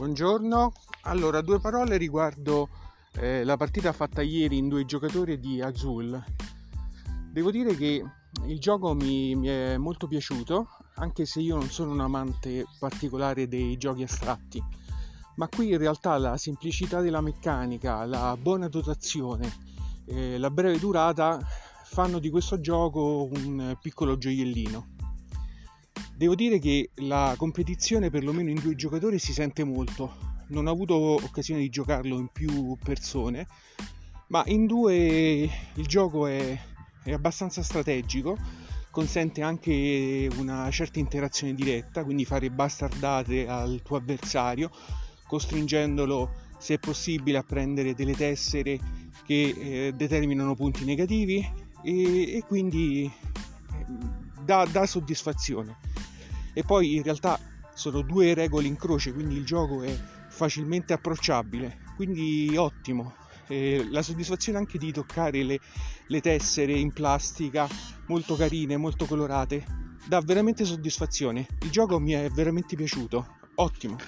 Buongiorno, allora due parole riguardo eh, la partita fatta ieri in due giocatori di Azul. Devo dire che il gioco mi, mi, è molto piaciuto, anche se io non sono un amante particolare dei giochi astratti, ma qui in realtà la semplicità della meccanica, la buona dotazione, eh, la breve durata fanno di questo gioco un piccolo gioiellino. Devo dire che la competizione, perlomeno in due giocatori, si sente molto. Non ho avuto occasione di giocarlo in più persone, ma in due il gioco è, è abbastanza strategico, consente anche una certa interazione diretta, quindi fare bastardate al tuo avversario, costringendolo, se è possibile, a prendere delle tessere che eh, determinano punti negativi e, e quindi eh, dà, dà soddisfazione e poi in realtà sono due regole in croce quindi il gioco è facilmente approcciabile. Quindi ottimo. E la soddisfazione anche di toccare le, le tessere in plastica molto carine molto colorate dà veramente soddisfazione. Il gioco mi è veramente piaciuto. Ottimo